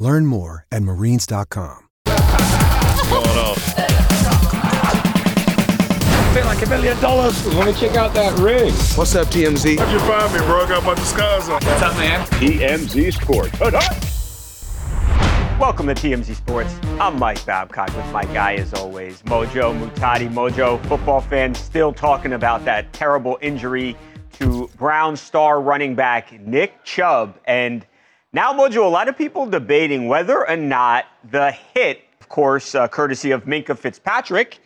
Learn more at marines.com. going on? feel like a million dollars. Let me check out that ring. What's up, TMZ? How'd you find me, bro? I got a bunch of scars on. What's up, man? TMZ Sports. Welcome to TMZ Sports. I'm Mike Babcock with my guy, as always, Mojo Muhtadi. Mojo, football fans still talking about that terrible injury to Brown star running back Nick Chubb. And now, Mojo, a lot of people debating whether or not the hit, of course, uh, courtesy of Minkah Fitzpatrick,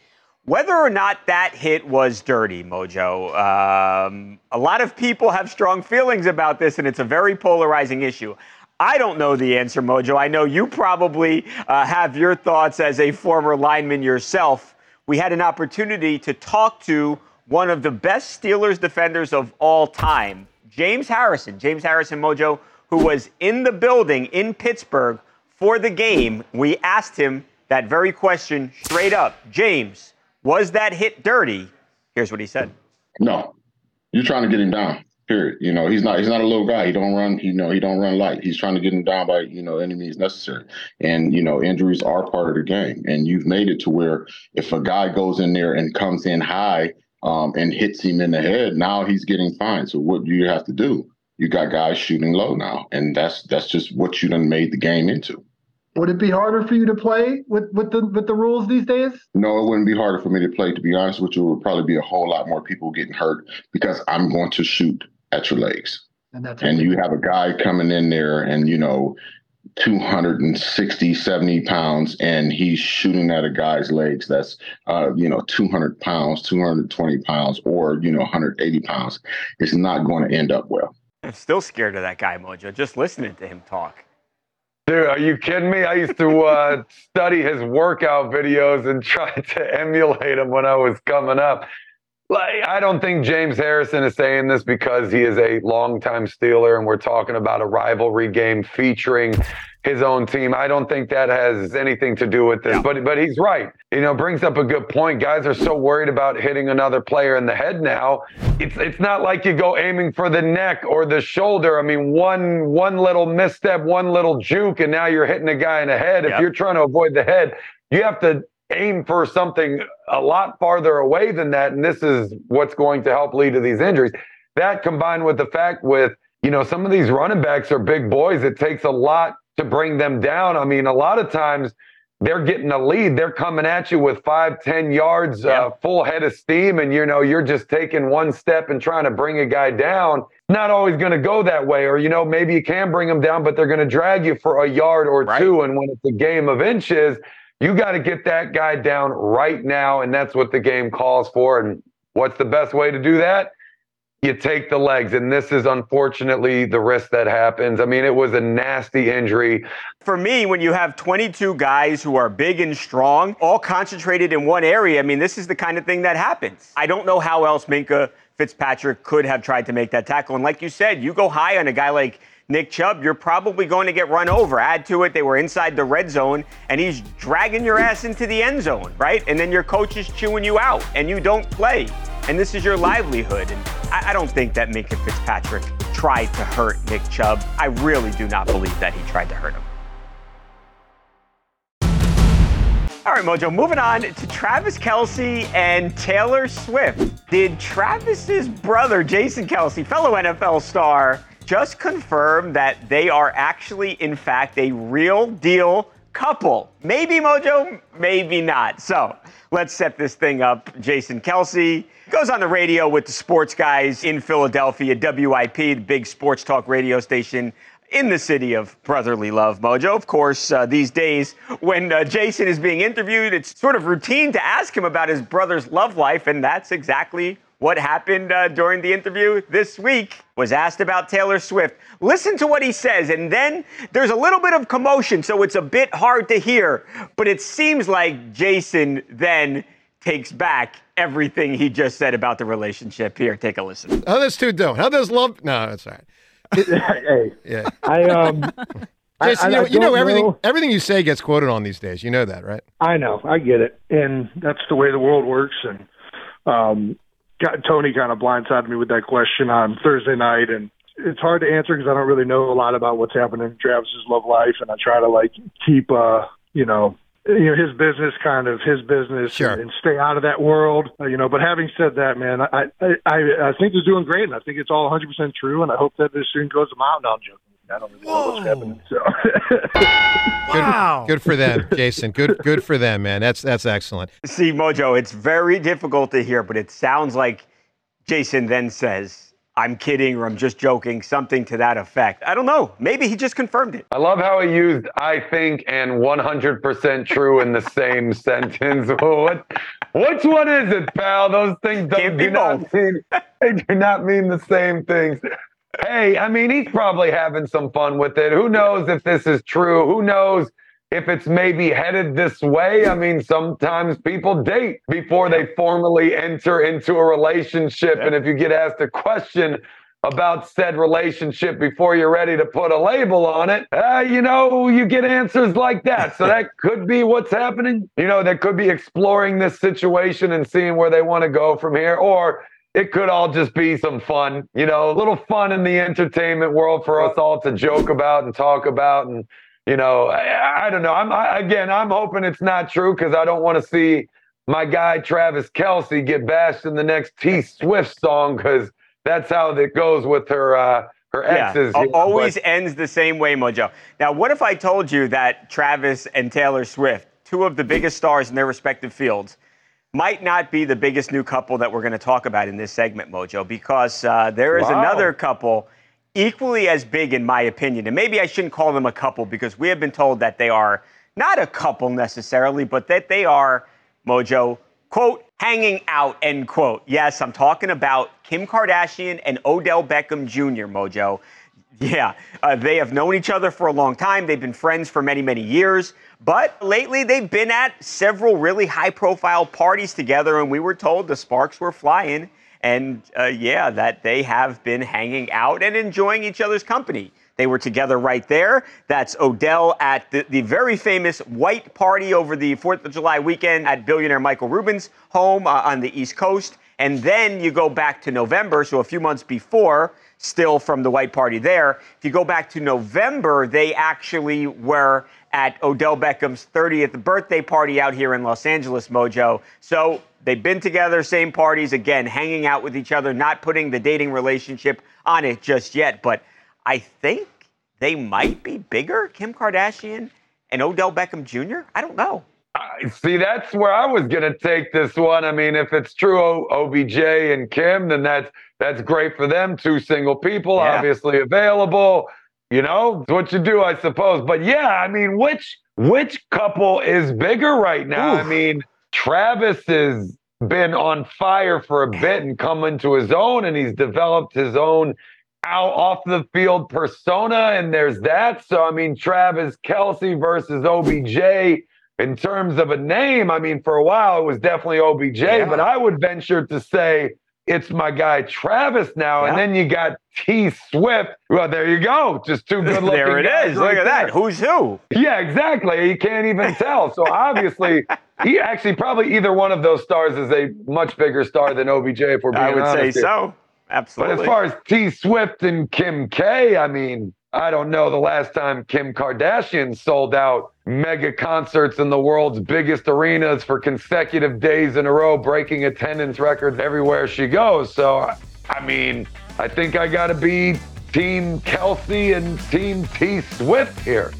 whether or not that hit was dirty, Mojo. Um, a lot of people have strong feelings about this, and it's a very polarizing issue. I don't know the answer, Mojo. I know you probably uh, have your thoughts as a former lineman yourself. We had an opportunity to talk to one of the best Steelers defenders of all time, James Harrison. James Harrison, Mojo, who was in the building in Pittsburgh for the game. We asked him that very question straight up James, was that hit dirty? Here's what he said. No, you're trying to get him down. Period. You know, he's not he's not a little guy. He don't run. You know, he don't run light. He's trying to get him down by you know any means necessary. And you know, injuries are part of the game. And you've made it to where if a guy goes in there and comes in high um, and hits him in the head, now he's getting fined. So what do you have to do? You got guys shooting low now, and that's that's just what you done made the game into. Would it be harder for you to play with, with the with the rules these days? No, it wouldn't be harder for me to play. To be honest with you, it would probably be a whole lot more people getting hurt because I'm going to shoot at your legs. And that's And you have a guy coming in there and, you know, 260, 70 pounds, and he's shooting at a guy's legs that's, uh, you know, 200 pounds, 220 pounds, or, you know, 180 pounds. It's not going to end up well. I'm still scared of that guy, Mojo, just listening to him talk. Dude, are you kidding me? I used to uh, study his workout videos and try to emulate him when I was coming up. Like, I don't think James Harrison is saying this because he is a longtime Steeler and we're talking about a rivalry game featuring his own team. I don't think that has anything to do with this. Yeah. But but he's right. You know, brings up a good point. Guys are so worried about hitting another player in the head now. It's it's not like you go aiming for the neck or the shoulder. I mean, one one little misstep, one little juke, and now you're hitting a guy in the head. If you're trying to avoid the head, you have to aim for something a lot farther away than that. And this is what's going to help lead to these injuries. That combined with the fact with, you know, some of these running backs are big boys. It takes a lot to bring them down. I mean, a lot of times they're getting a lead. They're coming at you with five, ten yards, uh, full head of steam, and you know you're just taking one step and trying to bring a guy down. Not always going to go that way, or you know maybe you can bring them down, but they're going to drag you for a yard or Right. two. And when it's a game of inches, you got to get that guy down right now, and that's what the game calls for. And what's the best way to do that? You take the legs, and this is unfortunately the risk that happens. I mean, it was a nasty injury. For me, when you have 22 guys who are big and strong, all concentrated in one area, I mean, this is the kind of thing that happens. I don't know how else Minkah Fitzpatrick could have tried to make that tackle. And like you said, you go high on a guy like Nick Chubb, you're probably going to get run over. Add to it, they were inside the red zone, and he's dragging your ass into the end zone, right? And then your coach is chewing you out, and you don't play. And this is your livelihood. And I, I don't think that Minkah Fitzpatrick tried to hurt Nick Chubb. I really do not believe that he tried to hurt him. All right, Mojo, moving on to Travis Kelce and Taylor Swift. Did Travis's brother, Jason Kelce, fellow NFL star, just confirm that they are actually, in fact, a real deal couple? Maybe, Mojo, maybe not. So let's set this thing up. Jason Kelce goes on the radio with the sports guys in Philadelphia, WIP, the big sports talk radio station in the city of brotherly love, Mojo. Of course, uh, these days, when uh, Jason is being interviewed, it's sort of routine to ask him about his brother's love life, and that's exactly what happened uh, during the interview this week was asked about Taylor Swift. Listen to what he says, and then there's a little bit of commotion, so it's a bit hard to hear. But it seems like Jason then takes back everything he just said about the relationship. Here, take a listen. How does two doing? How does love? No, that's all right. hey, Yeah. I um, I- Jason, I- you know, I you know everything. know. Everything you say gets quoted on these days. You know that, right? I know, I get it, and that's the way the world works. And um, got, Tony kind of blindsided me with that question on Thursday night, and it's hard to answer because I don't really know a lot about what's happening in Travis's love life, and I try to like keep, uh, you know. You know his business, kind of his business, Sure. and, and stay out of that world. Uh, you know, but having said that, man, I I I, I think they're doing great, and I think it's all 100 percent true, and I hope that this soon goes to mountain. No, I'm joking. I don't really know what's happening. So. Good, Wow. Good for them, Jason. Good. Good for them, man. That's that's excellent. See, Mojo, it's very difficult to hear, but it sounds like Jason then says, I'm kidding or I'm just joking, something to that effect. I don't know. Maybe he just confirmed it. I love how he used I think and 100% true in the same sentence. what, which one is it, pal? Those things don't, do not mean they do not mean the same things. Hey, I mean, he's probably having some fun with it. Who knows if this is true? Who knows if it's maybe headed this way? I mean, sometimes people date before they formally enter into a relationship. And if you get asked a question about said relationship before you're ready to put a label on it, uh, you know, you get answers like that. So that could be what's happening. You know, they could be exploring this situation and seeing where they want to go from here. Or it could all just be some fun, you know, a little fun in the entertainment world for us all to joke about and talk about. And, you know, I, I don't know. I'm I, again, I'm hoping it's not true because I don't want to see my guy Travis Kelce get bashed in the next T Swift song because that's how it goes with her uh, her exes. know, always but- ends the same way, Mojo. Now, what if I told you that Travis and Taylor Swift, two of the biggest stars in their respective fields, might not be the biggest new couple that we're going to talk about in this segment, Mojo, because uh, there is Wow. another couple equally as big, in my opinion. And maybe I shouldn't call them a couple because we have been told that they are not a couple necessarily, but that they are, Mojo, quote, hanging out, end quote. Yes, I'm talking about Kim Kardashian and Odell Beckham Jr., Mojo. Yeah, uh, they have known each other for a long time. They've been friends for many, many years. But lately, they've been at several really high profile parties together, and we were told the sparks were flying. And uh, yeah, that they have been hanging out and enjoying each other's company. They were together right there. That's Odell at the, the very famous white party over the 4th of July weekend at billionaire Michael Rubin's home uh, on the East Coast. And then you go back to November, so a few months before, still from the white party there. If you go back to November, they actually were at Odell Beckham's 30th birthday party out here in Los Angeles, Mojo. So they've been together, same parties, again, hanging out with each other, not putting the dating relationship on it just yet. But I think they might be bigger, Kim Kardashian and Odell Beckham Jr. I don't know. I- See, that's where I was going to take this one. I mean, if it's true, o- OBJ and Kim, then that's that's great for them. Two single people, Yeah. obviously available. You know, it's what you do, I suppose. But yeah, I mean, which which couple is bigger right now? I mean, Travis has been on fire for a bit and come into his own, and he's developed his own out off the field persona, and there's that. So I mean, Travis Kelce versus OBJ in terms of a name, I mean, for a while it was definitely OBJ, Yeah. but I would venture to say it's my guy Travis now. And then you got T Swift. Well, there you go. Just two good looking there it is. Look right at that. Who's who? Yeah, exactly. You can't even tell. So obviously, he actually probably either one of those stars is a much bigger star than OBJ. If we're being I would say honest here. so. But Absolutely. as far as T Swift and Kim K, I mean, I don't know the last time Kim Kardashian sold out mega concerts in the world's biggest arenas for consecutive days in a row, breaking attendance records everywhere she goes. So, I mean, I think I got to be Team Kelce and Team T Swift here.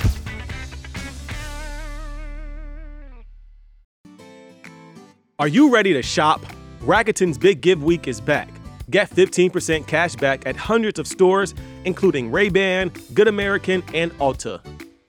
Are you ready to shop? Rakuten's Big Give Week is back. Get 15% cash back at hundreds of stores, including Ray-Ban, Good American, and Ulta.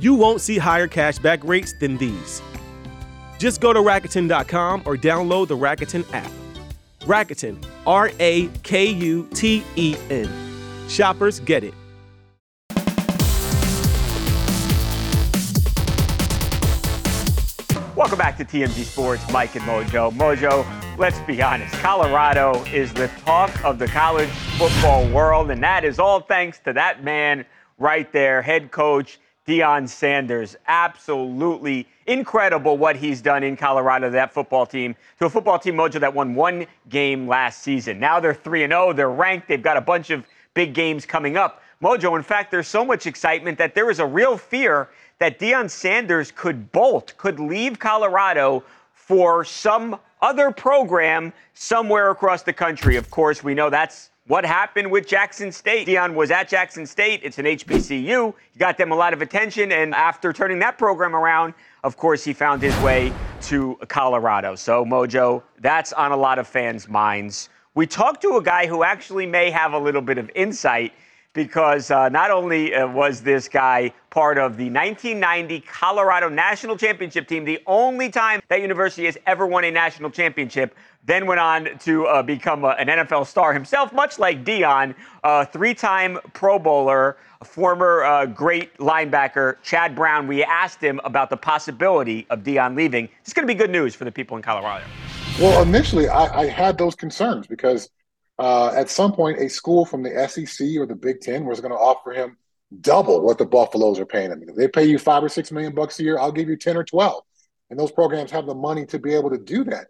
You won't see higher cashback rates than these. Just go to Rakuten.com or download the Rakuten app. Rakuten, R A K U T E N. Shoppers get it. Welcome back to TMZ Sports, Mike and Mojo. Mojo, let's be honest, Colorado is the talk of the college football world, and that is all thanks to that man right there, head coach Deion Sanders. Absolutely incredible what he's done in Colorado, that football team, to a football team, Mojo, that won one game last season. Now they're 3 0, they're ranked, they've got a bunch of big games coming up. Mojo, in fact, there's so much excitement that there is a real fear that Deion Sanders could bolt, could leave Colorado for some other program somewhere across the country. Of course, we know that's what happened with Jackson State. Deion was at Jackson State. It's an HBCU. He got them a lot of attention. And after turning that program around, of course, he found his way to Colorado. So, Mojo, that's on a lot of fans' minds. We talked to a guy who actually may have a little bit of insight because uh, not only uh, was this guy part of the 1990 Colorado National Championship team, the only time that university has ever won a national championship, then went on to uh, become a, an NFL star himself, much like Deion, a three-time Pro Bowler, former uh, great linebacker Chad Brown. We asked him about the possibility of Deion leaving. It's going to be good news for the people in Colorado. Well, initially, I, I had those concerns because uh, at some point, a school from the SEC or the Big Ten was going to offer him double what the Buffaloes are paying him. If they pay you five or six million bucks a year, I'll give you 10 or 12. And those programs have the money to be able to do that.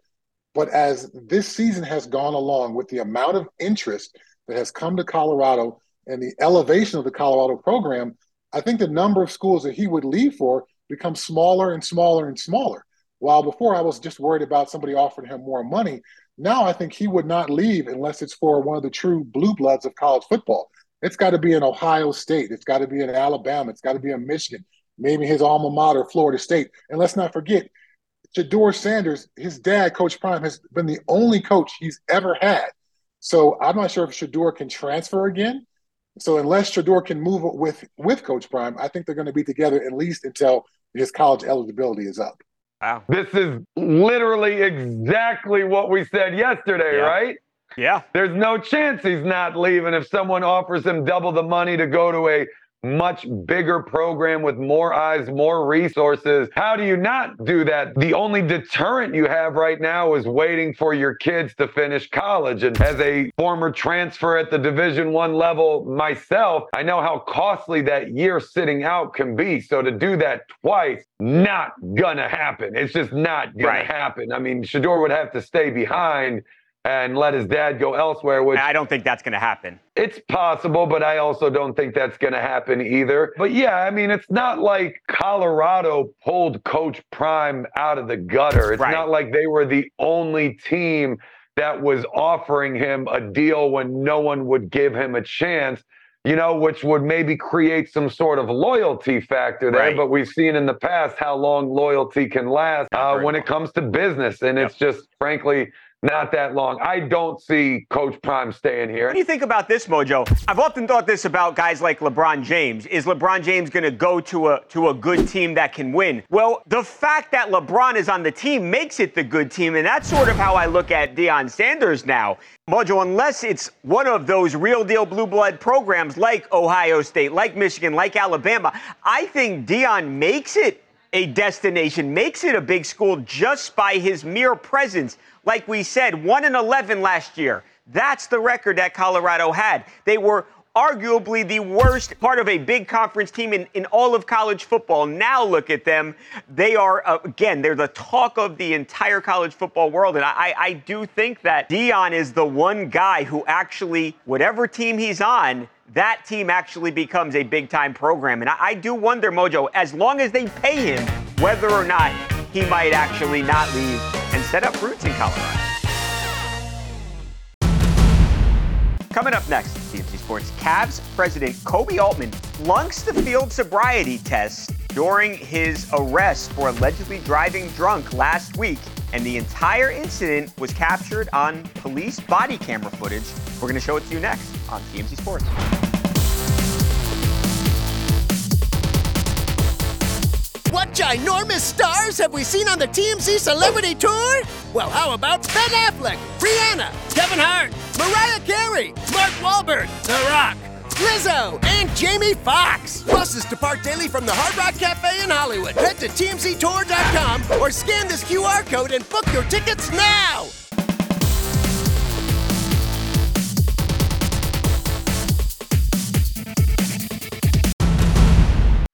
But as this season has gone along with the amount of interest that has come to Colorado and the elevation of the Colorado program, I think the number of schools that he would leave for becomes smaller and smaller and smaller. While before I was just worried about somebody offering him more money, now I think he would not leave unless it's for one of the true blue bloods of college football. It's got to be in Ohio State. It's got to be in Alabama. It's got to be in Michigan. Maybe his alma mater, Florida State. And let's not forget, Shedeur Sanders, his dad, Coach Prime, has been the only coach he's ever had. So I'm not sure if Shedeur can transfer again. So unless Shedeur can move with with Coach Prime, I think they're going to be together at least until his college eligibility is up. Wow. This is literally exactly what we said yesterday, Yeah. right? Yeah. There's no chance he's not leaving if someone offers him double the money to go to a much bigger program with more eyes, more resources. How do you not do that? The only deterrent you have right now is waiting for your kids to finish college. And as a former transfer at the Division 1 level myself, I know how costly that year sitting out can be. So to do that twice, not gonna happen. It's just not gonna Right. happen. I mean, Shedeur would have to stay behind and let his dad go elsewhere, which I don't think that's going to happen. it's possible, but I also don't think that's going to happen either. But yeah, I mean, it's not like Colorado pulled Coach Prime out of the gutter. It's Right. not like they were the only team that was offering him a deal when no one would give him a chance. You know, which would maybe create some sort of loyalty factor there. Right. But we've seen in the past how long loyalty can last uh, when long. it comes to business. And it's just, frankly, not that long. I don't see Coach Prime staying here. What do you think about this, Mojo? I've often thought this about guys like LeBron James. Is LeBron James going to go to a to a good team that can win? Well, the fact that LeBron is on the team makes it the good team, and that's sort of how I look at Deion Sanders now. Mojo, unless it's one of those real deal blue blood programs like Ohio State, like Michigan, like Alabama, I think Deion makes it a destination, makes it a big school just by his mere presence. Like we said, 1 and 11 last year. That's the record that Colorado had. They were arguably the worst part of a big conference team in, in all of college football. Now look at them. They are, uh, again, they're the talk of the entire college football world. And I, I do think that Deion is the one guy who actually, whatever team he's on, that team actually becomes a big time program. And I, I do wonder, Mojo, as long as they pay him, whether or not he might actually not leave and set up roots in Colorado. Coming up next, TMZ Sports, Cavs president Koby Altman flunks the field sobriety test during his arrest for allegedly driving drunk last week, and the entire incident was captured on police body camera footage. We're going to show it to you next on TMZ Sports. What ginormous stars have we seen on the TMZ Celebrity Tour? Well, how about Ben Affleck, Rihanna, Kevin Hart, Mariah Carey, Mark Wahlberg, The Rock, Lizzo, and Jamie Foxx. Buses depart daily from the Hard Rock Cafe in Hollywood. Head to TMZTour.com or scan this QR code and book your tickets now.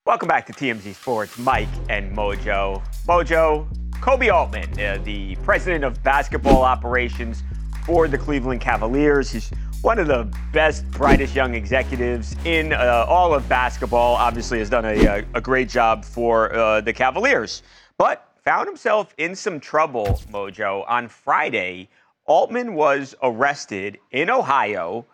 Welcome back to TMZ Sports, Mike and Mojo. Mojo, Koby Altman, uh, the president of basketball operations for the Cleveland Cavaliers. He's one of the best, brightest young executives in uh, all of basketball. Obviously, has done a, a great job for uh, the Cavaliers, but found himself in some trouble, Mojo. On Friday, Altman was arrested in Ohio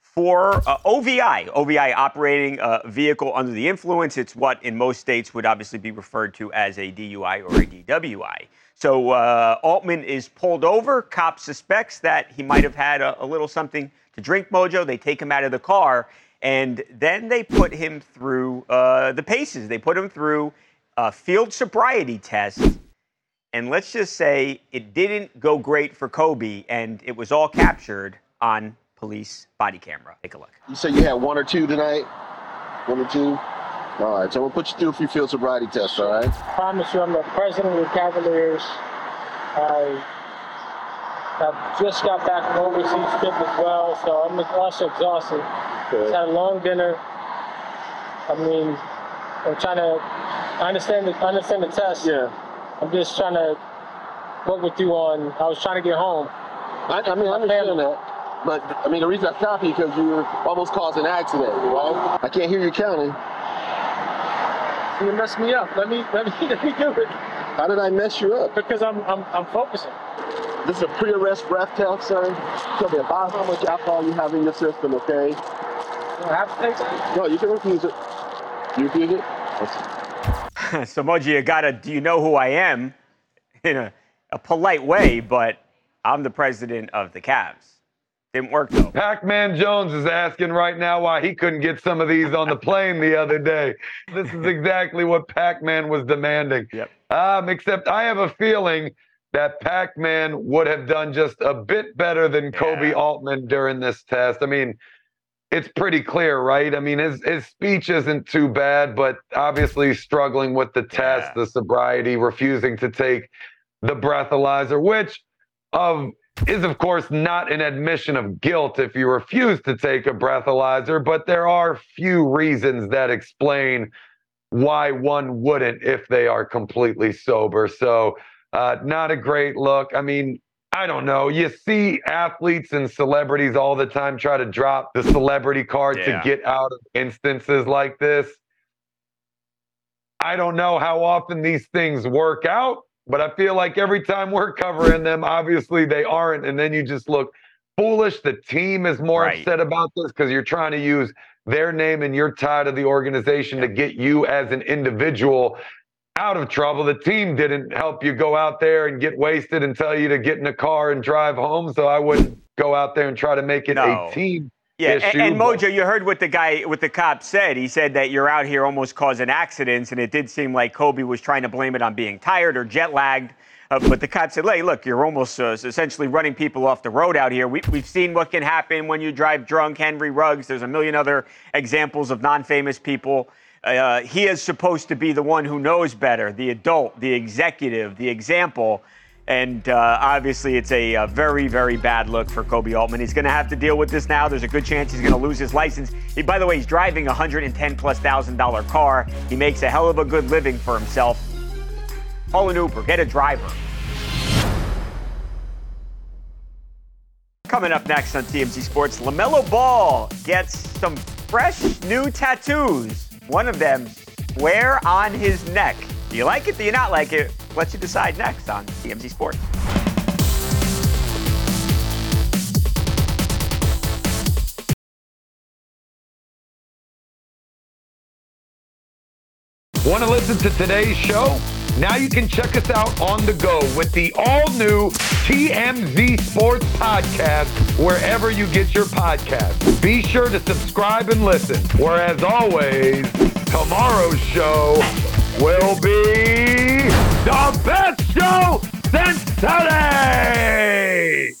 for uh, OVI, OVI operating a vehicle under the influence. It's what in most states would obviously be referred to as a DUI or a DWI. So uh, Altman is pulled over. Cop suspects that he might have had a, a, little something to drink, Mojo. They take him out of the car, and then they put him through uh, the paces. They put him through a field sobriety test. And let's just say it didn't go great for Koby, and it was all captured on police body camera. Take a look. You said you had one or two tonight? One or two? All right, so we'll put you through a few field sobriety tests, all right? I promise you, I'm the president of the Cavaliers. I have just got back from overseas trip as well, so I'm also exhausted. Okay. Just had a long dinner. I mean, I'm trying to I understand the, I understand the test. Yeah. I'm just trying to work with you on. I was trying to get home. I, I mean, I understand that. But I mean, the reason I stopped you because you almost caused an accident, right? I can't hear you counting. You messed me up. Let me let me let me do it. How did I mess you up? Because I'm I'm, I'm focusing. This is a pre-arrest breath test, sir. Tell me about how much alcohol you have in your system, okay? I have to take it. No, you can refuse it. You refuse it? so Moji, you gotta do you know who I am? In a, a polite way, but I'm the president of the Cavs. Didn't work though. Pac Man Jones is asking right now why he couldn't get some of these on the plane the other day. This is exactly what Pac Man was demanding. Yep. Um, except I have a feeling that Pac Man would have done just a bit better than yeah. Altman during this test. I mean, it's pretty clear, right? I mean, his his speech isn't too bad, but obviously struggling with the test, yeah. the sobriety, refusing to take the breathalyzer, which of is, of course, not an admission of guilt if you refuse to take a breathalyzer, but there are few reasons that explain why one wouldn't if they are completely sober. So, uh, not a great look. I mean, I don't know. You see athletes and celebrities all the time try to drop the celebrity card yeah. to get out of instances like this. I don't know how often these things work out, but I feel like every time we're covering them, obviously they aren't. And then you just look foolish. The team is more right. upset about this because you're trying to use their name and you're tied to the organization to get you as an individual out of trouble. The team didn't help you go out there and get wasted and tell you to get in a car and drive home. So I wouldn't go out there and try to make it no. a team yeah, issue, and, and Mojo, you heard what the guy, what the cop said. He said that you're out here almost causing accidents, and it did seem like Koby was trying to blame it on being tired or jet lagged. Uh, but the cop said, "Hey, look, you're almost uh, essentially running people off the road out here. We, have seen what can happen when you drive drunk. Henry Ruggs. There's a million other examples of non-famous people. Uh, he is supposed to be the one who knows better, the adult, the executive, the example." And uh, obviously, it's a, a, very, very bad look for Koby Altman. He's going to have to deal with this now. There's a good chance he's going to lose his license. He, by the way, he's driving a 110 plus thousand dollar car. He makes a hell of a good living for himself. Call an Uber, get a driver. Coming up next on TMZ Sports, LaMelo Ball gets some fresh new tattoos. One of them, wear on his neck? Do you like it? Do you not like it? Let you decide next on TMZ Sports. Want to listen to today's show? Now you can check us out on the go with the all new TMZ Sports Podcast wherever you get your podcasts. Be sure to subscribe and listen. where as always, tomorrow's show will be the best show since today.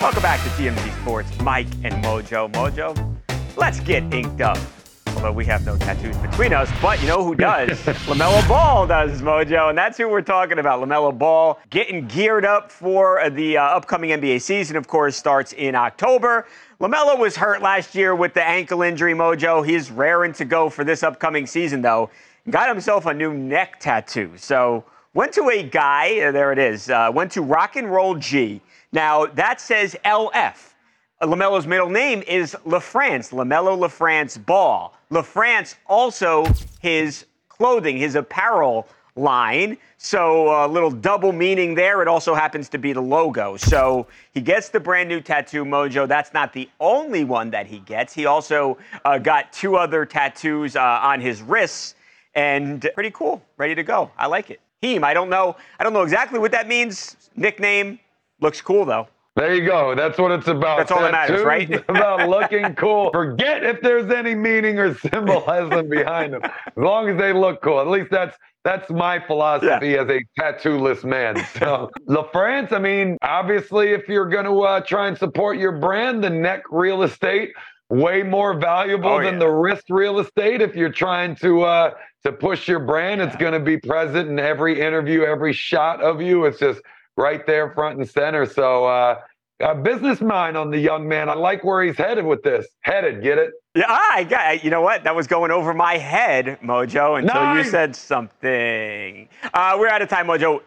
Welcome back to TMZ Sports. Mike and Mojo. Mojo, let's get inked up. Although we have no tattoos between us, but you know who does? LaMelo Ball does, Mojo, and that's who we're talking about. LaMelo Ball getting geared up for the uh, upcoming NBA season, of course, starts in October. LaMelo was hurt last year with the ankle injury, Mojo. He's raring to go for this upcoming season, though. Got himself a new neck tattoo. So went to a guy, uh, there it is, uh, went to Rock and Roll G. Now, that says LF. LaMelo's middle name is LaFrance, LaMelo LaFrance Ball. LaFrance also his clothing, his apparel line. So a little double meaning there. It also happens to be the logo. So he gets the brand new tattoo mojo. That's not the only one that he gets. He also uh, got two other tattoos uh, on his wrists and pretty cool, ready to go. I like it. Heem, I don't know. I don't know exactly what that means. Nickname looks cool though. There you go. That's what it's about. That's all that matters, right? about looking cool. Forget if there's any meaning or symbolism behind them. As long as they look cool. At least that's that's my philosophy as a tattoo-less man. So LaFrance, I mean, obviously, if you're going to uh, try and support your brand, the neck real estate way more valuable Oh, than yeah. the wrist real estate. If you're trying to uh, to push your brand, it's going to be present in every interview, every shot of you. It's just right there, front and center. So. Uh, a business mind on the young man. I like where he's headed with this. Headed, get it? Yeah, I got. You know what? That was going over my head, Mojo, until you said something. Uh, we're out of time, Mojo.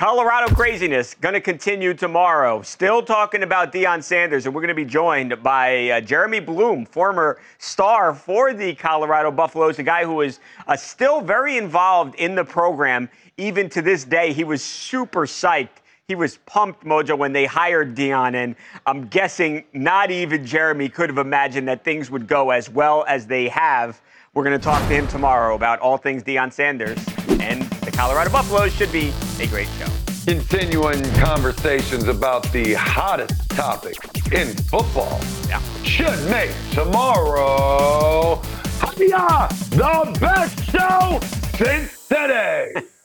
Colorado craziness going to continue tomorrow. Still talking about Deion Sanders, and we're going to be joined by uh, Jeremy Bloom, former star for the Colorado Buffaloes, a guy who is uh, still very involved in the program. Even to this day, he was super psyched. He was pumped, Mojo, when they hired Deion, and I'm guessing not even Jeremy could have imagined that things would go as well as they have. We're going to talk to him tomorrow about all things Deion Sanders, and Colorado Buffaloes should be a great show. Continuing conversations about the hottest topic in football Yeah. should make tomorrow Hiya, the best show since today.